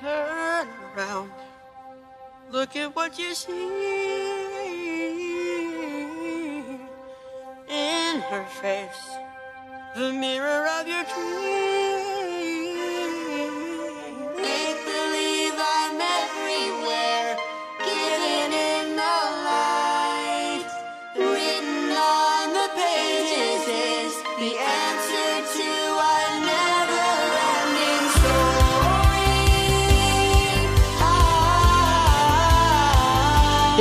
Turn around. Look at what you see in her face. The mirror of your dreams.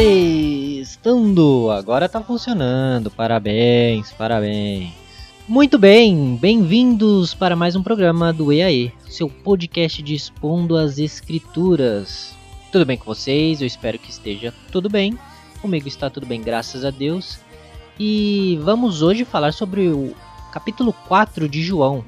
Testando! Agora tá funcionando. Parabéns, parabéns. Muito bem, bem-vindos para mais um programa do EAE, seu podcast de expondo as escrituras. Tudo bem com vocês? Eu espero que esteja tudo bem. Comigo está tudo bem, graças a Deus. E vamos hoje falar sobre o capítulo 4 de João,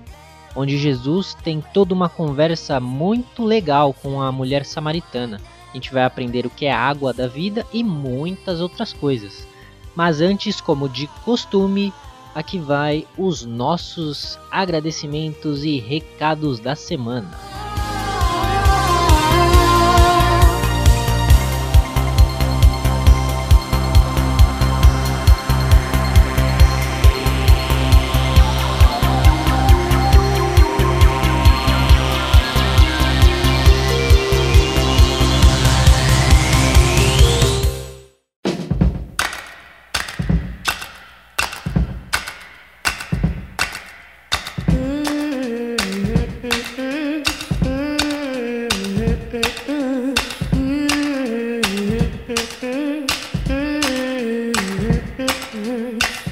onde Jesus tem toda uma conversa muito legal com a mulher samaritana. A gente vai aprender o que é água da vida e muitas outras coisas. Mas antes, como de costume, aqui vai os nossos agradecimentos e recados da semana.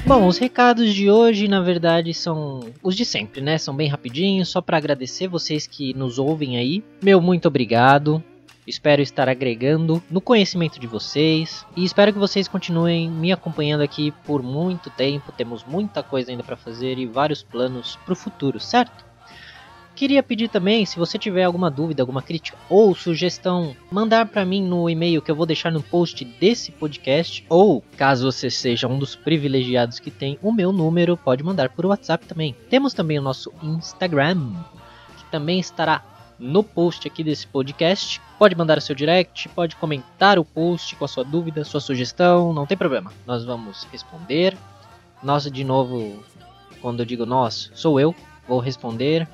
Bom, os recados de hoje, na verdade, são os de sempre, né? São bem rapidinhos, só para agradecer vocês que nos ouvem aí. Meu muito obrigado. Espero estar agregando no conhecimento de vocês e espero que vocês continuem me acompanhando aqui por muito tempo. Temos muita coisa ainda para fazer e vários planos para o futuro, certo? Queria pedir também, se você tiver alguma dúvida, alguma crítica ou sugestão, mandar para mim no e-mail que eu vou deixar no post desse podcast, ou caso você seja um dos privilegiados que tem o meu número, pode mandar por WhatsApp também. Temos também o nosso Instagram, que também estará no post aqui desse podcast. Pode mandar o seu direct, pode comentar o post com a sua dúvida, sua sugestão, não tem problema. Nós vamos responder. Nós, de novo, quando eu digo nós, sou eu, vou responder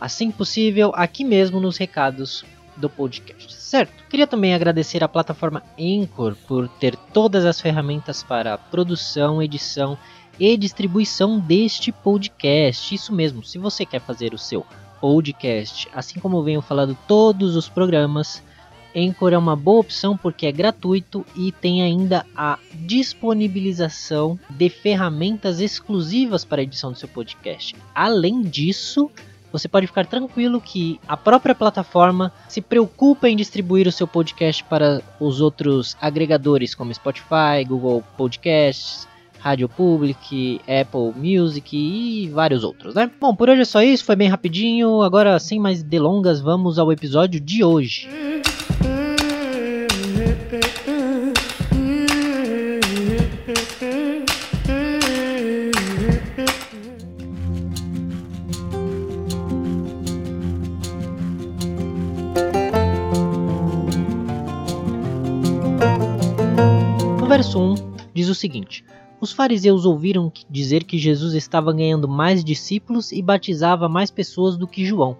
assim possível, aqui mesmo nos recados do podcast, certo? Queria também agradecer à plataforma Anchor por ter todas as ferramentas para produção, edição e distribuição deste podcast. Isso mesmo, se você quer fazer o seu podcast, assim como venho falando todos os programas, Anchor é uma boa opção porque é gratuito e tem ainda a disponibilização de ferramentas exclusivas para a edição do seu podcast. Além disso, você pode ficar tranquilo que a própria plataforma se preocupa em distribuir o seu podcast para os outros agregadores como Spotify, Google Podcasts, Rádio Public, Apple Music e vários outros, né? Bom, por hoje é só isso, foi bem rapidinho. Agora, sem mais delongas, vamos ao episódio de hoje. Verso 1 diz o seguinte: Os fariseus ouviram dizer que Jesus estava ganhando mais discípulos e batizava mais pessoas do que João.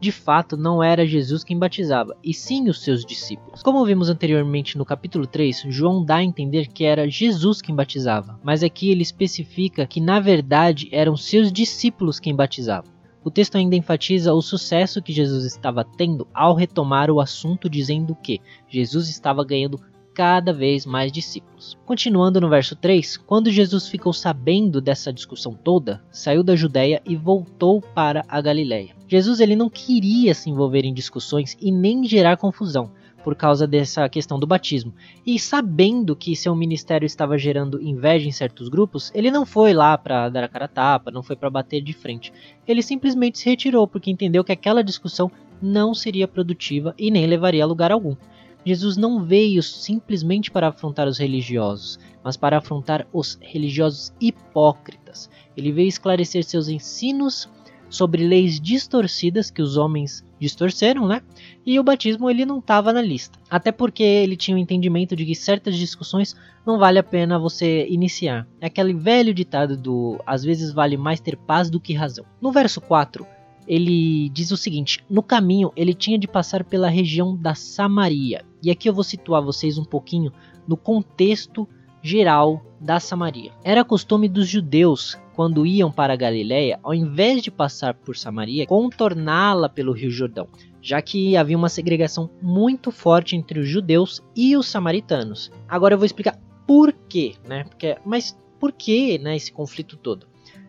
De fato, não era Jesus quem batizava, e sim os seus discípulos. Como vimos anteriormente no capítulo 3, João dá a entender que era Jesus quem batizava, mas aqui ele especifica que na verdade eram seus discípulos quem batizavam. O texto ainda enfatiza o sucesso que Jesus estava tendo ao retomar o assunto, dizendo que Jesus estava ganhando cada vez mais discípulos. Continuando no verso 3, quando Jesus ficou sabendo dessa discussão toda, saiu da Judéia e voltou para a Galiléia. Jesus ele não queria se envolver em discussões e nem gerar confusão por causa dessa questão do batismo. E sabendo que seu ministério estava gerando inveja em certos grupos, ele não foi lá para dar a cara a tapa, não foi para bater de frente. Ele simplesmente se retirou porque entendeu que aquela discussão não seria produtiva e nem levaria a lugar algum. Jesus não veio simplesmente para afrontar os religiosos, mas para afrontar os religiosos hipócritas. Ele veio esclarecer seus ensinos sobre leis distorcidas que os homens distorceram, né? E o batismo ele não estava na lista. Até porque ele tinha o um entendimento de que certas discussões não vale a pena você iniciar. É aquele velho ditado do às vezes vale mais ter paz do que razão. No verso 4, ele diz o seguinte: No caminho ele tinha de passar pela região da Samaria. E aqui eu vou situar vocês um pouquinho no contexto geral da Samaria. Era costume dos judeus, quando iam para a Galiléia, ao invés de passar por Samaria, contorná-la pelo Rio Jordão, já que havia uma segregação muito forte entre os judeus e os samaritanos. Agora eu vou explicar por quê, né? Porque, mas por que né, esse conflito todo?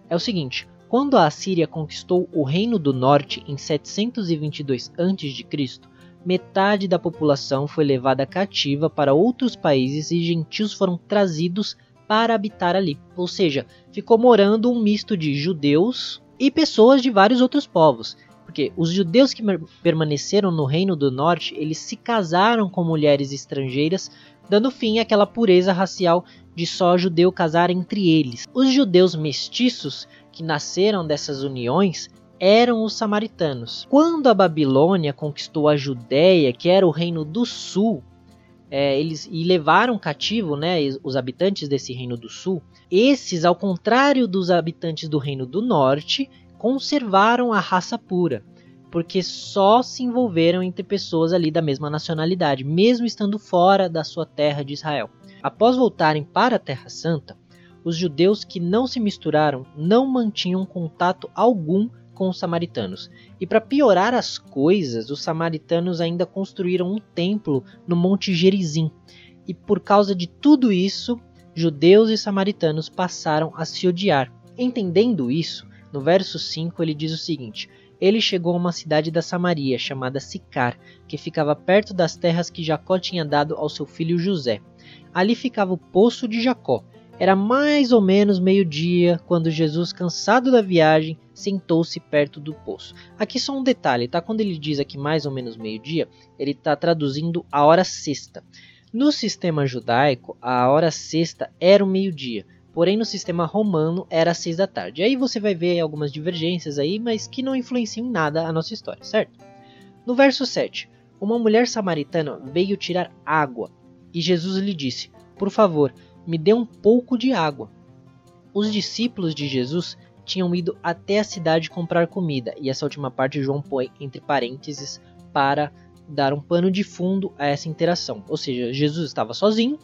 É o seguinte, quando a Assíria conquistou o Reino do Norte em 722 a.C., metade da população foi levada cativa para outros países e gentios foram trazidos para habitar ali. Ou seja, ficou morando um misto de judeus e pessoas de vários outros povos. Porque os judeus que permaneceram no Reino do Norte, eles se casaram com mulheres estrangeiras, dando fim àquela pureza racial de só judeu casar entre eles. Os judeus mestiços que nasceram dessas uniões eram os samaritanos. Quando a Babilônia conquistou a Judéia, que era o reino do sul, é, eles e levaram cativo né, os habitantes desse reino do sul, esses, ao contrário dos habitantes do reino do norte, conservaram a raça pura, porque só se envolveram entre pessoas ali da mesma nacionalidade, mesmo estando fora da sua terra de Israel. Após voltarem para a Terra Santa, os judeus que não se misturaram não mantinham contato algum com os samaritanos. E para piorar as coisas, os samaritanos ainda construíram um templo no Monte Gerizim. E por causa de tudo isso, judeus e samaritanos passaram a se odiar. Entendendo isso, no verso 5 ele diz o seguinte: Ele chegou a uma cidade da Samaria chamada Sicar, que ficava perto das terras que Jacó tinha dado ao seu filho José. Ali ficava o poço de Jacó, era mais ou menos meio-dia quando Jesus, cansado da viagem, sentou-se perto do poço. Aqui só um detalhe, tá? Quando ele diz aqui mais ou menos meio-dia, ele está traduzindo a hora sexta. No sistema judaico, a hora sexta era o meio-dia, porém no sistema romano era às seis da tarde. Aí você vai ver algumas divergências aí, mas que não influenciam em nada a nossa história, certo? No verso 7, uma mulher samaritana veio tirar água e Jesus lhe disse: Por favor, me dê um pouco de água. Os discípulos de Jesus tinham ido até a cidade comprar comida, e essa última parte João põe entre parênteses para dar um pano de fundo a essa interação. Ou seja, Jesus estava sozinho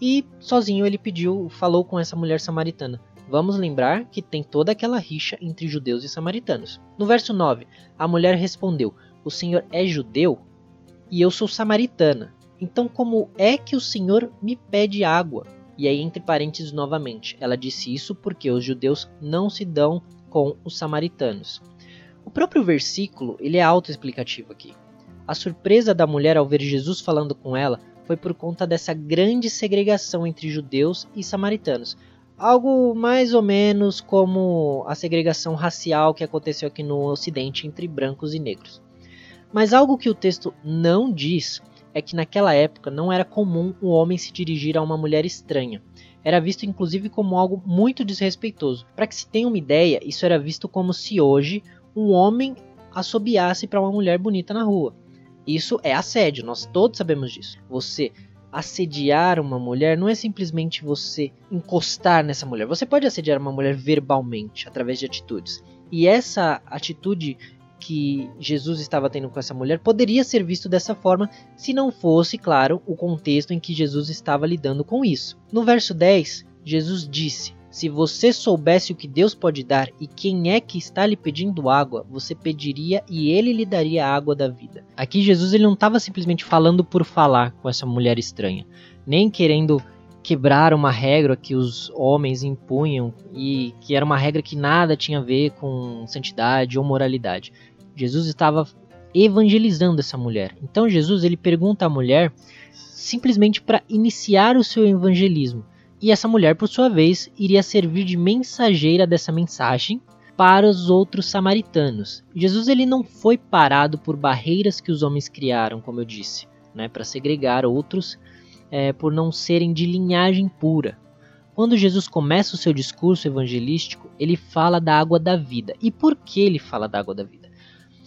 e sozinho ele pediu, falou com essa mulher samaritana. Vamos lembrar que tem toda aquela rixa entre judeus e samaritanos. No verso 9, a mulher respondeu: O Senhor é judeu e eu sou samaritana. Então, como é que o Senhor me pede água? E aí, entre parênteses, novamente, ela disse isso porque os judeus não se dão com os samaritanos. O próprio versículo ele é autoexplicativo aqui. A surpresa da mulher ao ver Jesus falando com ela foi por conta dessa grande segregação entre judeus e samaritanos. Algo mais ou menos como a segregação racial que aconteceu aqui no Ocidente entre brancos e negros. Mas algo que o texto não diz é que naquela época não era comum o homem se dirigir a uma mulher estranha. Era visto inclusive como algo muito desrespeitoso. Para que se tenha uma ideia, isso era visto como se hoje um homem assobiasse para uma mulher bonita na rua. Isso é assédio, nós todos sabemos disso. Você assediar uma mulher não é simplesmente você encostar nessa mulher. Você pode assediar uma mulher verbalmente, através de atitudes. E essa atitude que Jesus estava tendo com essa mulher poderia ser visto dessa forma se não fosse, claro, o contexto em que Jesus estava lidando com isso. No verso 10, Jesus disse: Se você soubesse o que Deus pode dar e quem é que está lhe pedindo água, você pediria e ele lhe daria a água da vida. Aqui Jesus ele não estava simplesmente falando por falar com essa mulher estranha, nem querendo quebrar uma regra que os homens impunham e que era uma regra que nada tinha a ver com santidade ou moralidade. Jesus estava evangelizando essa mulher. Então Jesus ele pergunta à mulher simplesmente para iniciar o seu evangelismo. E essa mulher, por sua vez, iria servir de mensageira dessa mensagem para os outros samaritanos. Jesus ele não foi parado por barreiras que os homens criaram, como eu disse, né, para segregar outros é, por não serem de linhagem pura. Quando Jesus começa o seu discurso evangelístico, ele fala da água da vida. E por que ele fala da água da vida?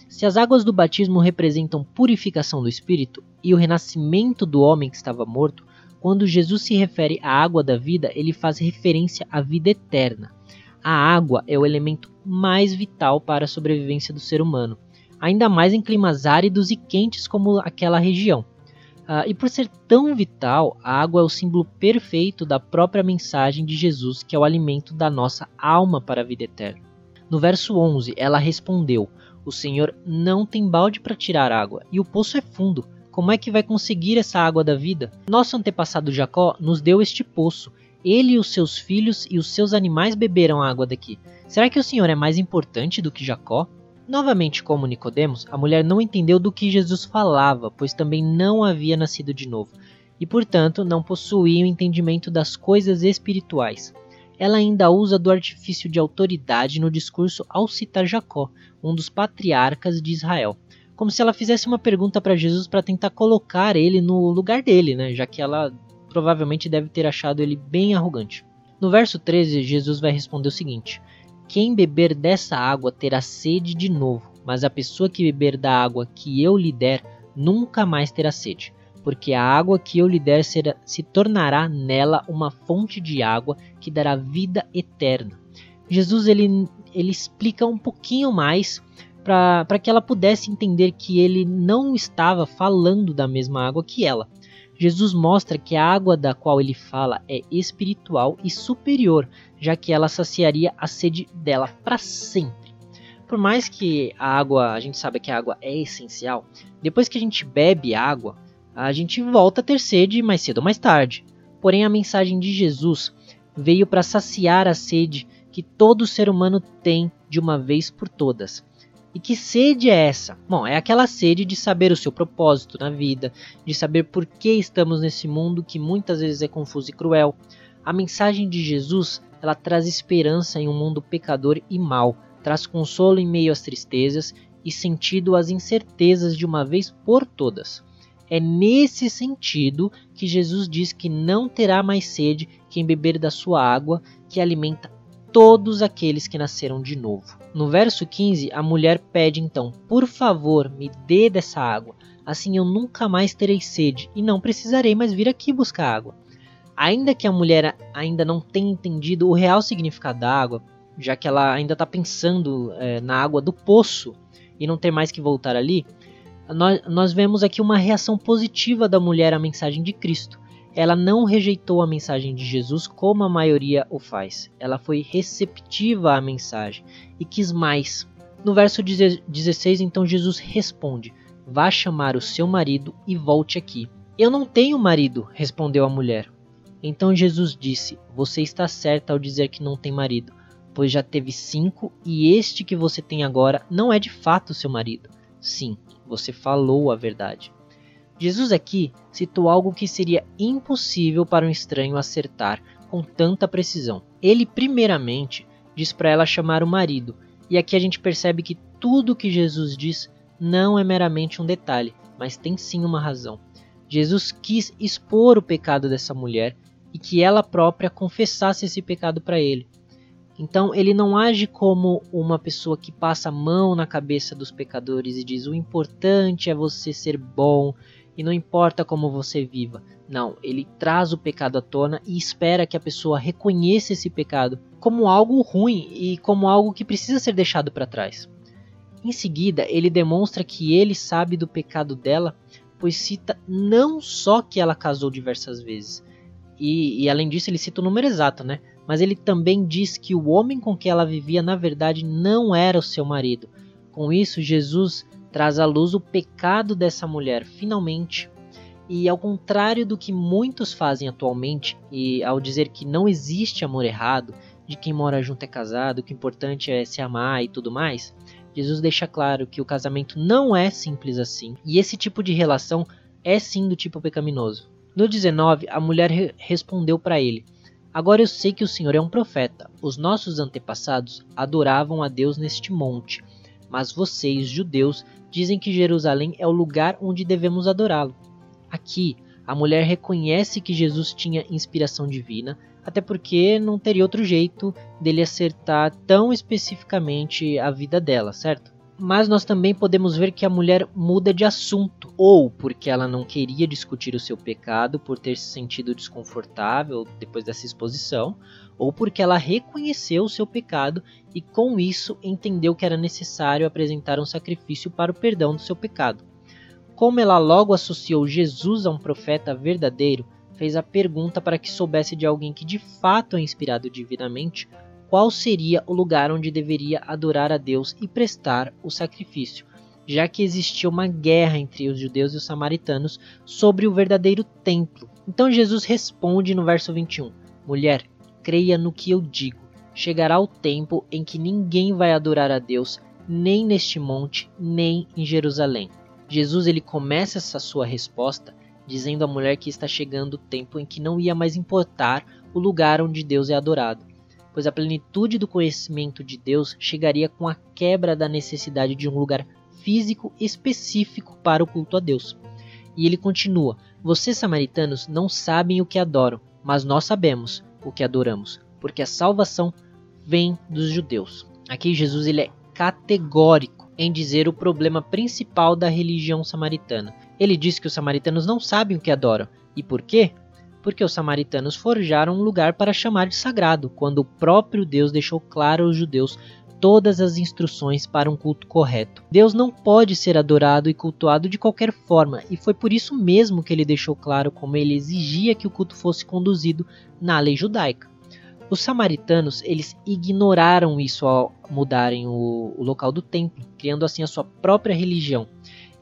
Se as águas do batismo representam purificação do espírito e o renascimento do homem que estava morto, quando Jesus se refere à água da vida, ele faz referência à vida eterna. A água é o elemento mais vital para a sobrevivência do ser humano, ainda mais em climas áridos e quentes como aquela região. Uh, e por ser tão vital, a água é o símbolo perfeito da própria mensagem de Jesus, que é o alimento da nossa alma para a vida eterna. No verso 11, ela respondeu: O Senhor não tem balde para tirar água, e o poço é fundo. Como é que vai conseguir essa água da vida? Nosso antepassado Jacó nos deu este poço. Ele e os seus filhos e os seus animais beberam a água daqui. Será que o Senhor é mais importante do que Jacó? Novamente, como Nicodemos, a mulher não entendeu do que Jesus falava, pois também não havia nascido de novo, e portanto não possuía o entendimento das coisas espirituais. Ela ainda usa do artifício de autoridade no discurso ao citar Jacó, um dos patriarcas de Israel, como se ela fizesse uma pergunta para Jesus para tentar colocar ele no lugar dele, né? já que ela provavelmente deve ter achado ele bem arrogante. No verso 13, Jesus vai responder o seguinte: quem beber dessa água terá sede de novo, mas a pessoa que beber da água que eu lhe der nunca mais terá sede, porque a água que eu lhe der será, se tornará nela uma fonte de água que dará vida eterna. Jesus ele, ele explica um pouquinho mais para que ela pudesse entender que ele não estava falando da mesma água que ela. Jesus mostra que a água da qual ele fala é espiritual e superior, já que ela saciaria a sede dela para sempre. Por mais que a água, a gente sabe que a água é essencial, depois que a gente bebe água, a gente volta a ter sede mais cedo ou mais tarde. Porém, a mensagem de Jesus veio para saciar a sede que todo ser humano tem de uma vez por todas. E que sede é essa? Bom, é aquela sede de saber o seu propósito na vida, de saber por que estamos nesse mundo que muitas vezes é confuso e cruel. A mensagem de Jesus, ela traz esperança em um mundo pecador e mau, traz consolo em meio às tristezas e sentido às incertezas de uma vez por todas. É nesse sentido que Jesus diz que não terá mais sede quem beber da sua água, que alimenta todos aqueles que nasceram de novo. No verso 15, a mulher pede então: Por favor, me dê dessa água, assim eu nunca mais terei sede e não precisarei mais vir aqui buscar água. Ainda que a mulher ainda não tenha entendido o real significado da água, já que ela ainda está pensando é, na água do poço e não ter mais que voltar ali, nós, nós vemos aqui uma reação positiva da mulher à mensagem de Cristo ela não rejeitou a mensagem de Jesus como a maioria o faz. Ela foi receptiva à mensagem e quis mais. No verso 16, então Jesus responde: Vá chamar o seu marido e volte aqui. Eu não tenho marido, respondeu a mulher. Então Jesus disse: Você está certa ao dizer que não tem marido, pois já teve cinco e este que você tem agora não é de fato seu marido. Sim, você falou a verdade. Jesus aqui citou algo que seria impossível para um estranho acertar com tanta precisão. Ele, primeiramente, diz para ela chamar o marido, e aqui a gente percebe que tudo que Jesus diz não é meramente um detalhe, mas tem sim uma razão. Jesus quis expor o pecado dessa mulher e que ela própria confessasse esse pecado para ele. Então ele não age como uma pessoa que passa a mão na cabeça dos pecadores e diz: o importante é você ser bom, e não importa como você viva. Não, ele traz o pecado à tona e espera que a pessoa reconheça esse pecado como algo ruim e como algo que precisa ser deixado para trás. Em seguida, ele demonstra que ele sabe do pecado dela, pois cita não só que ela casou diversas vezes, e, e além disso ele cita o número exato, né? Mas ele também diz que o homem com que ela vivia na verdade não era o seu marido. Com isso, Jesus traz à luz o pecado dessa mulher, finalmente. E ao contrário do que muitos fazem atualmente, e ao dizer que não existe amor errado, de quem mora junto é casado, que o importante é se amar e tudo mais, Jesus deixa claro que o casamento não é simples assim, e esse tipo de relação é sim do tipo pecaminoso. No 19, a mulher re respondeu para ele: Agora eu sei que o Senhor é um profeta. Os nossos antepassados adoravam a Deus neste monte, mas vocês, judeus, dizem que Jerusalém é o lugar onde devemos adorá-lo. Aqui, a mulher reconhece que Jesus tinha inspiração divina, até porque não teria outro jeito dele acertar tão especificamente a vida dela, certo? Mas nós também podemos ver que a mulher muda de assunto, ou porque ela não queria discutir o seu pecado por ter se sentido desconfortável depois dessa exposição, ou porque ela reconheceu o seu pecado e com isso entendeu que era necessário apresentar um sacrifício para o perdão do seu pecado. Como ela logo associou Jesus a um profeta verdadeiro, fez a pergunta para que soubesse de alguém que de fato é inspirado divinamente qual seria o lugar onde deveria adorar a Deus e prestar o sacrifício, já que existia uma guerra entre os judeus e os samaritanos sobre o verdadeiro templo. Então Jesus responde no verso 21: Mulher, creia no que eu digo. Chegará o tempo em que ninguém vai adorar a Deus, nem neste monte, nem em Jerusalém. Jesus ele começa essa sua resposta dizendo à mulher que está chegando o tempo em que não ia mais importar o lugar onde Deus é adorado, pois a plenitude do conhecimento de Deus chegaria com a quebra da necessidade de um lugar físico específico para o culto a Deus. E ele continua: Vocês samaritanos não sabem o que adoram, mas nós sabemos o que adoramos, porque a salvação vem dos judeus. Aqui Jesus ele é categórico em dizer o problema principal da religião samaritana. Ele diz que os samaritanos não sabem o que adoram. E por quê? Porque os samaritanos forjaram um lugar para chamar de sagrado, quando o próprio Deus deixou claro aos judeus todas as instruções para um culto correto. Deus não pode ser adorado e cultuado de qualquer forma, e foi por isso mesmo que ele deixou claro como ele exigia que o culto fosse conduzido na lei judaica. Os samaritanos eles ignoraram isso ao mudarem o, o local do templo, criando assim a sua própria religião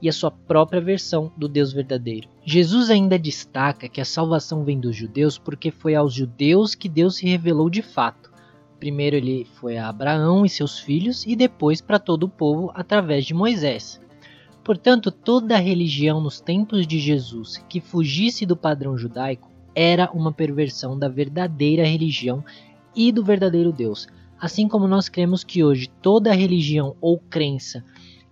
e a sua própria versão do Deus verdadeiro. Jesus ainda destaca que a salvação vem dos judeus porque foi aos judeus que Deus se revelou de fato. Primeiro ele foi a Abraão e seus filhos e depois para todo o povo através de Moisés. Portanto, toda a religião nos tempos de Jesus que fugisse do padrão judaico era uma perversão da verdadeira religião e do verdadeiro Deus. Assim como nós cremos que hoje toda religião ou crença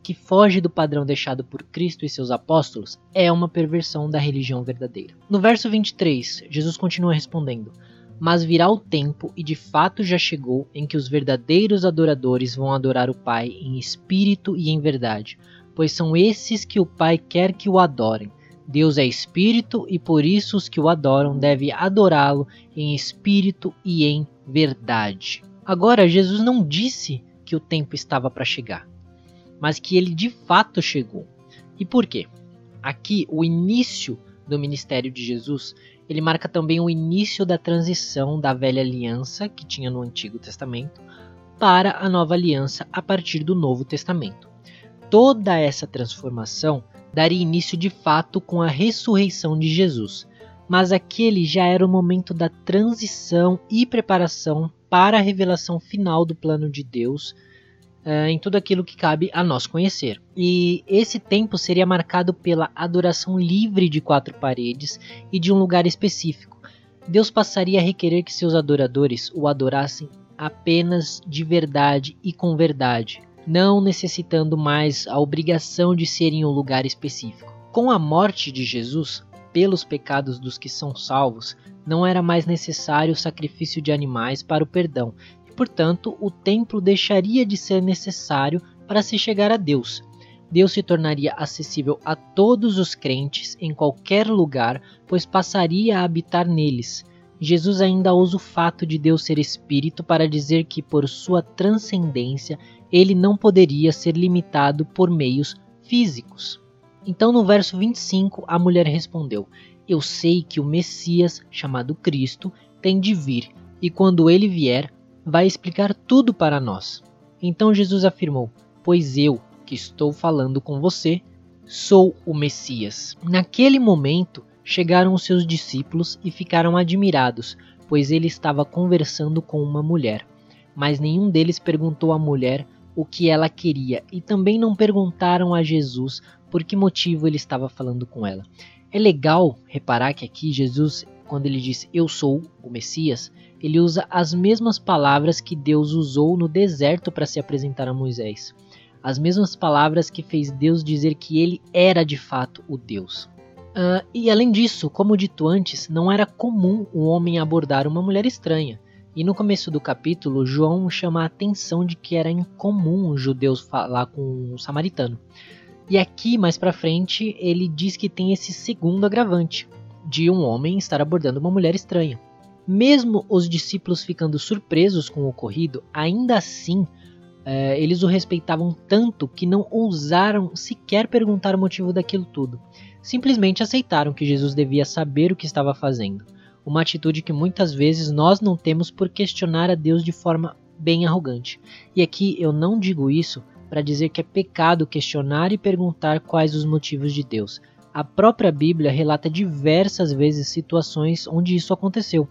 que foge do padrão deixado por Cristo e seus apóstolos é uma perversão da religião verdadeira. No verso 23, Jesus continua respondendo: Mas virá o tempo, e de fato já chegou, em que os verdadeiros adoradores vão adorar o Pai em espírito e em verdade, pois são esses que o Pai quer que o adorem. Deus é espírito e por isso os que o adoram devem adorá-lo em espírito e em verdade. Agora, Jesus não disse que o tempo estava para chegar, mas que ele de fato chegou. E por quê? Aqui, o início do ministério de Jesus, ele marca também o início da transição da velha aliança que tinha no Antigo Testamento para a nova aliança a partir do Novo Testamento. Toda essa transformação daria início de fato com a ressurreição de Jesus, mas aquele já era o momento da transição e preparação para a revelação final do plano de Deus uh, em tudo aquilo que cabe a nós conhecer. E esse tempo seria marcado pela adoração livre de quatro paredes e de um lugar específico. Deus passaria a requerer que seus adoradores o adorassem apenas de verdade e com verdade, não necessitando mais a obrigação de ser em um lugar específico. Com a morte de Jesus, pelos pecados dos que são salvos, não era mais necessário o sacrifício de animais para o perdão, portanto o templo deixaria de ser necessário para se chegar a Deus. Deus se tornaria acessível a todos os crentes em qualquer lugar, pois passaria a habitar neles. Jesus ainda usa o fato de Deus ser espírito para dizer que, por sua transcendência, ele não poderia ser limitado por meios físicos. Então, no verso 25, a mulher respondeu: Eu sei que o Messias, chamado Cristo, tem de vir, e quando ele vier, vai explicar tudo para nós. Então Jesus afirmou: Pois eu, que estou falando com você, sou o Messias. Naquele momento, chegaram os seus discípulos e ficaram admirados, pois ele estava conversando com uma mulher. Mas nenhum deles perguntou à mulher o que ela queria e também não perguntaram a Jesus por que motivo ele estava falando com ela. É legal reparar que aqui Jesus, quando ele diz eu sou o Messias, ele usa as mesmas palavras que Deus usou no deserto para se apresentar a Moisés. As mesmas palavras que fez Deus dizer que ele era de fato o Deus. Uh, e além disso, como dito antes, não era comum o homem abordar uma mulher estranha. E no começo do capítulo, João chama a atenção de que era incomum os judeus falar com um samaritano. E aqui, mais pra frente, ele diz que tem esse segundo agravante, de um homem estar abordando uma mulher estranha. Mesmo os discípulos ficando surpresos com o ocorrido, ainda assim é, eles o respeitavam tanto que não ousaram sequer perguntar o motivo daquilo tudo. Simplesmente aceitaram que Jesus devia saber o que estava fazendo. Uma atitude que muitas vezes nós não temos por questionar a Deus de forma bem arrogante. E aqui eu não digo isso para dizer que é pecado questionar e perguntar quais os motivos de Deus. A própria Bíblia relata diversas vezes situações onde isso aconteceu,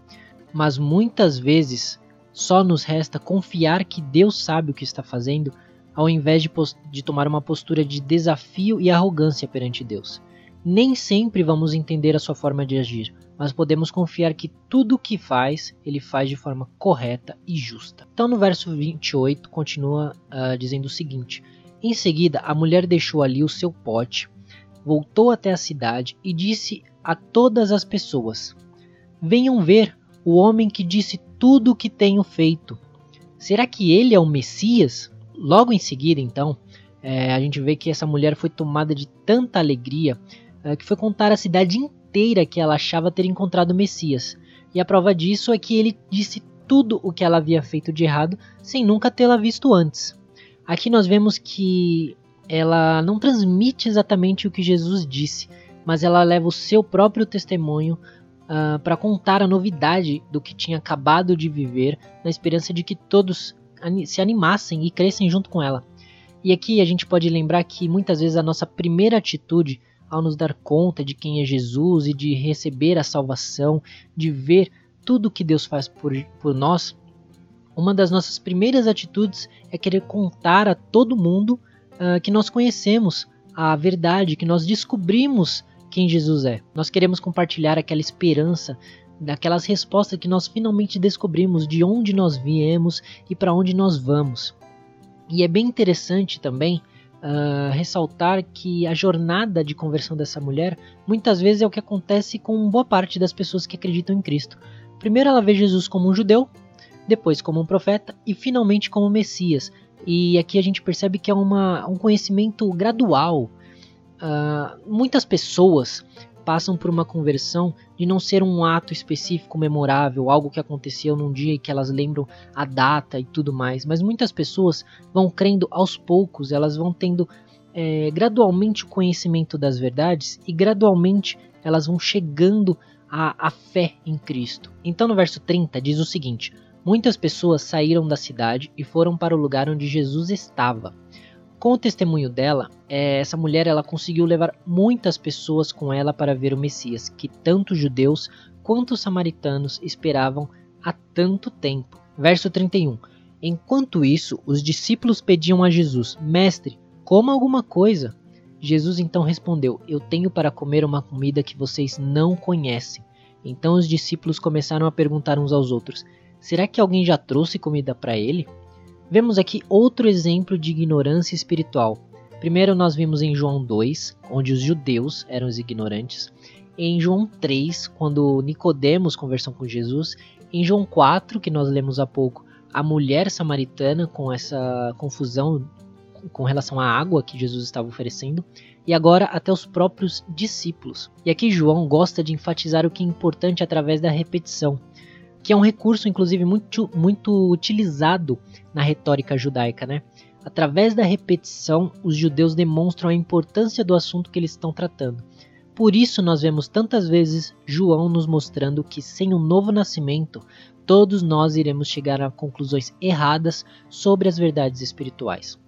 mas muitas vezes só nos resta confiar que Deus sabe o que está fazendo, ao invés de, de tomar uma postura de desafio e arrogância perante Deus. Nem sempre vamos entender a sua forma de agir, mas podemos confiar que tudo o que faz, ele faz de forma correta e justa. Então, no verso 28, continua uh, dizendo o seguinte: Em seguida, a mulher deixou ali o seu pote, voltou até a cidade e disse a todas as pessoas: Venham ver o homem que disse tudo o que tenho feito. Será que ele é o Messias? Logo em seguida, então, é, a gente vê que essa mulher foi tomada de tanta alegria é, que foi contar à cidade inteira que ela achava ter encontrado o Messias. E a prova disso é que ele disse tudo o que ela havia feito de errado sem nunca tê-la visto antes. Aqui nós vemos que ela não transmite exatamente o que Jesus disse, mas ela leva o seu próprio testemunho uh, para contar a novidade do que tinha acabado de viver, na esperança de que todos se animassem e crescem junto com ela. E aqui a gente pode lembrar que muitas vezes a nossa primeira atitude ao nos dar conta de quem é Jesus e de receber a salvação, de ver tudo que Deus faz por, por nós, uma das nossas primeiras atitudes é querer contar a todo mundo uh, que nós conhecemos a verdade, que nós descobrimos quem Jesus é. Nós queremos compartilhar aquela esperança, daquelas respostas que nós finalmente descobrimos de onde nós viemos e para onde nós vamos. E é bem interessante também uh, ressaltar que a jornada de conversão dessa mulher muitas vezes é o que acontece com boa parte das pessoas que acreditam em Cristo. Primeiro ela vê Jesus como um judeu, depois como um profeta e finalmente como Messias. E aqui a gente percebe que é uma, um conhecimento gradual Uh, muitas pessoas passam por uma conversão de não ser um ato específico memorável, algo que aconteceu num dia e que elas lembram a data e tudo mais, mas muitas pessoas vão crendo aos poucos, elas vão tendo é, gradualmente o conhecimento das verdades e gradualmente elas vão chegando à, à fé em Cristo. Então no verso 30 diz o seguinte: Muitas pessoas saíram da cidade e foram para o lugar onde Jesus estava. Com o testemunho dela, é, essa mulher ela conseguiu levar muitas pessoas com ela para ver o Messias, que tanto judeus quanto samaritanos esperavam há tanto tempo. Verso 31. Enquanto isso, os discípulos pediam a Jesus: Mestre, coma alguma coisa. Jesus então respondeu: Eu tenho para comer uma comida que vocês não conhecem. Então os discípulos começaram a perguntar uns aos outros: Será que alguém já trouxe comida para ele? Vemos aqui outro exemplo de ignorância espiritual. Primeiro nós vimos em João 2, onde os judeus eram os ignorantes. Em João 3, quando Nicodemos conversou com Jesus. Em João 4, que nós lemos há pouco, a mulher samaritana com essa confusão com relação à água que Jesus estava oferecendo, e agora até os próprios discípulos. E aqui João gosta de enfatizar o que é importante através da repetição que é um recurso, inclusive, muito, muito utilizado na retórica judaica, né? Através da repetição, os judeus demonstram a importância do assunto que eles estão tratando. Por isso, nós vemos tantas vezes João nos mostrando que, sem um novo nascimento, todos nós iremos chegar a conclusões erradas sobre as verdades espirituais.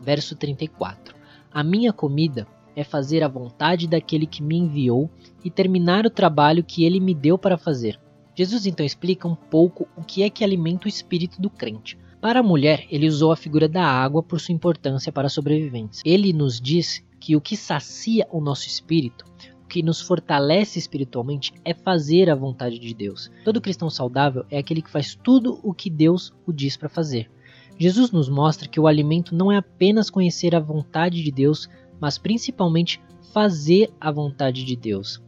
Verso 34: A minha comida é fazer a vontade daquele que me enviou e terminar o trabalho que ele me deu para fazer. Jesus então explica um pouco o que é que alimenta o espírito do crente. Para a mulher, ele usou a figura da água por sua importância para a sobrevivência. Ele nos diz que o que sacia o nosso espírito, o que nos fortalece espiritualmente, é fazer a vontade de Deus. Todo cristão saudável é aquele que faz tudo o que Deus o diz para fazer. Jesus nos mostra que o alimento não é apenas conhecer a vontade de Deus mas principalmente fazer a vontade de Deus.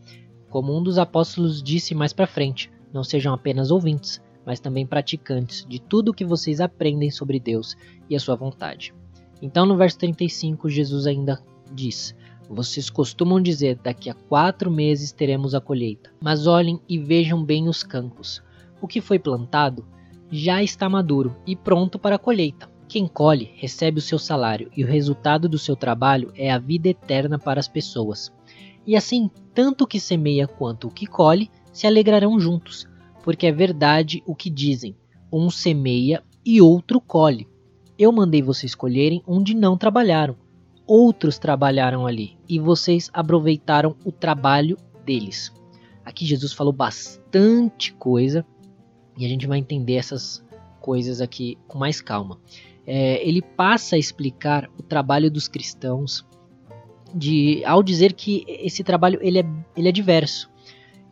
Como um dos apóstolos disse mais para frente, não sejam apenas ouvintes, mas também praticantes de tudo o que vocês aprendem sobre Deus e a sua vontade. Então, no verso 35, Jesus ainda diz: Vocês costumam dizer, daqui a quatro meses teremos a colheita, mas olhem e vejam bem os campos. O que foi plantado já está maduro e pronto para a colheita. Quem colhe recebe o seu salário e o resultado do seu trabalho é a vida eterna para as pessoas. E assim, tanto o que semeia quanto o que colhe se alegrarão juntos, porque é verdade o que dizem: um semeia e outro colhe. Eu mandei vocês colherem onde não trabalharam. Outros trabalharam ali e vocês aproveitaram o trabalho deles. Aqui Jesus falou bastante coisa e a gente vai entender essas coisas aqui com mais calma é, ele passa a explicar o trabalho dos cristãos de, ao dizer que esse trabalho ele é, ele é diverso.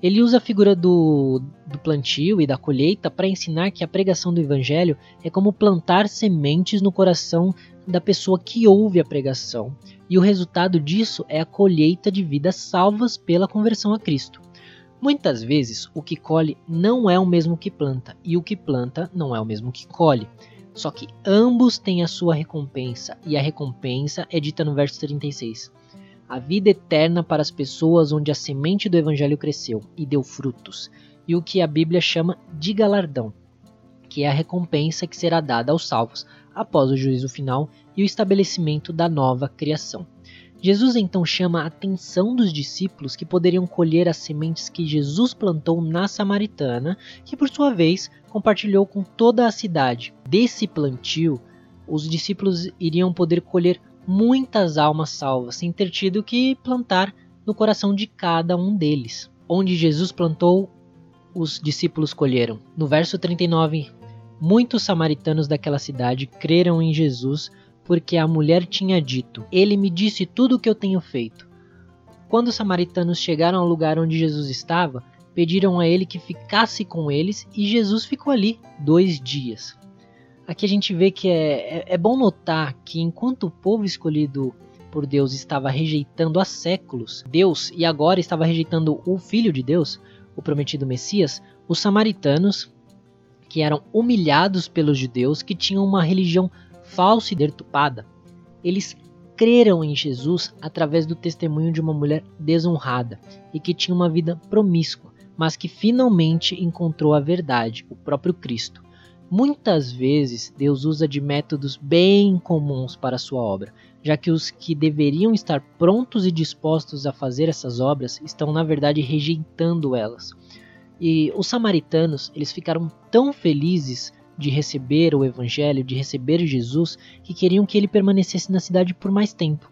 Ele usa a figura do, do plantio e da colheita para ensinar que a pregação do evangelho é como plantar sementes no coração da pessoa que ouve a pregação, e o resultado disso é a colheita de vidas salvas pela conversão a Cristo. Muitas vezes, o que colhe não é o mesmo que planta, e o que planta não é o mesmo que colhe. Só que ambos têm a sua recompensa, e a recompensa é dita no verso 36. A vida eterna para as pessoas onde a semente do evangelho cresceu e deu frutos, e o que a Bíblia chama de galardão, que é a recompensa que será dada aos salvos após o juízo final e o estabelecimento da nova criação. Jesus então chama a atenção dos discípulos que poderiam colher as sementes que Jesus plantou na Samaritana, que por sua vez compartilhou com toda a cidade. Desse plantio, os discípulos iriam poder colher muitas almas salvas, sem ter tido que plantar no coração de cada um deles. Onde Jesus plantou, os discípulos colheram. No verso 39, muitos samaritanos daquela cidade creram em Jesus porque a mulher tinha dito: Ele me disse tudo o que eu tenho feito. Quando os samaritanos chegaram ao lugar onde Jesus estava, pediram a ele que ficasse com eles e Jesus ficou ali dois dias. Aqui a gente vê que é, é, é bom notar que enquanto o povo escolhido por Deus estava rejeitando há séculos Deus e agora estava rejeitando o Filho de Deus, o prometido Messias, os samaritanos, que eram humilhados pelos judeus, que tinham uma religião falsa e deturpada, eles creram em Jesus através do testemunho de uma mulher desonrada e que tinha uma vida promíscua, mas que finalmente encontrou a verdade, o próprio Cristo. Muitas vezes Deus usa de métodos bem comuns para sua obra, já que os que deveriam estar prontos e dispostos a fazer essas obras estão na verdade rejeitando elas. E os samaritanos, eles ficaram tão felizes de receber o Evangelho, de receber Jesus, que queriam que ele permanecesse na cidade por mais tempo.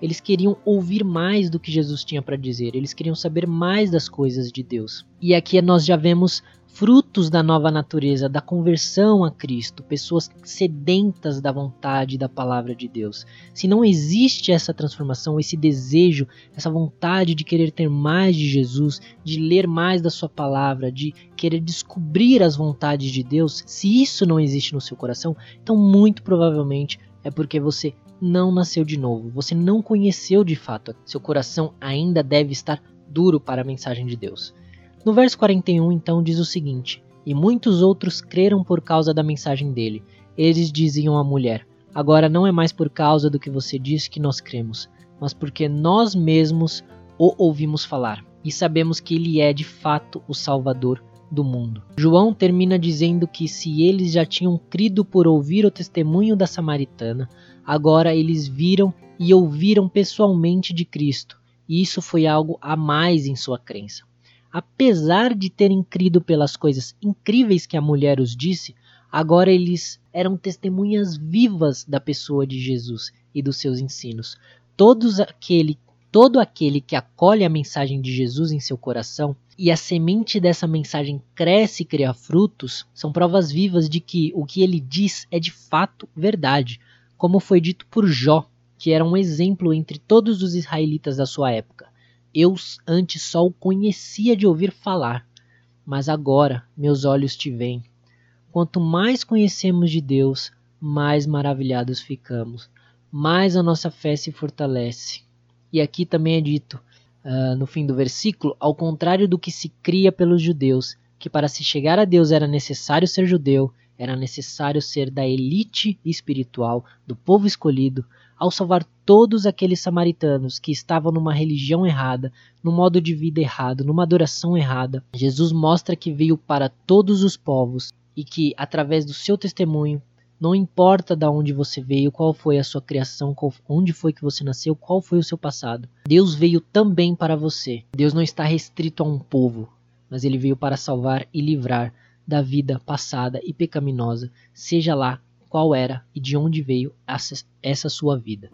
Eles queriam ouvir mais do que Jesus tinha para dizer, eles queriam saber mais das coisas de Deus. E aqui nós já vemos frutos da nova natureza, da conversão a Cristo, pessoas sedentas da vontade da palavra de Deus. Se não existe essa transformação, esse desejo, essa vontade de querer ter mais de Jesus, de ler mais da Sua palavra, de querer descobrir as vontades de Deus, se isso não existe no seu coração, então muito provavelmente é porque você não nasceu de novo, você não conheceu de fato, seu coração ainda deve estar duro para a mensagem de Deus. No verso 41, então, diz o seguinte: E muitos outros creram por causa da mensagem dele. Eles diziam à mulher: Agora não é mais por causa do que você diz que nós cremos, mas porque nós mesmos o ouvimos falar e sabemos que ele é de fato o Salvador do mundo. João termina dizendo que se eles já tinham crido por ouvir o testemunho da samaritana, agora eles viram e ouviram pessoalmente de Cristo, e isso foi algo a mais em sua crença apesar de terem crido pelas coisas incríveis que a mulher os disse, agora eles eram testemunhas vivas da pessoa de Jesus e dos seus ensinos. Todos aquele, todo aquele que acolhe a mensagem de Jesus em seu coração e a semente dessa mensagem cresce e cria frutos, são provas vivas de que o que ele diz é de fato verdade, como foi dito por Jó, que era um exemplo entre todos os israelitas da sua época. Eu antes só o conhecia de ouvir falar, mas agora meus olhos te veem. Quanto mais conhecemos de Deus, mais maravilhados ficamos, mais a nossa fé se fortalece. E aqui também é dito, uh, no fim do versículo, ao contrário do que se cria pelos judeus, que para se chegar a Deus era necessário ser judeu, era necessário ser da elite espiritual, do povo escolhido, ao salvar todos aqueles samaritanos que estavam numa religião errada, num modo de vida errado, numa adoração errada. Jesus mostra que veio para todos os povos e que, através do seu testemunho, não importa de onde você veio, qual foi a sua criação, qual, onde foi que você nasceu, qual foi o seu passado. Deus veio também para você. Deus não está restrito a um povo, mas ele veio para salvar e livrar da vida passada e pecaminosa, seja lá qual era e de onde veio essa, sua vida.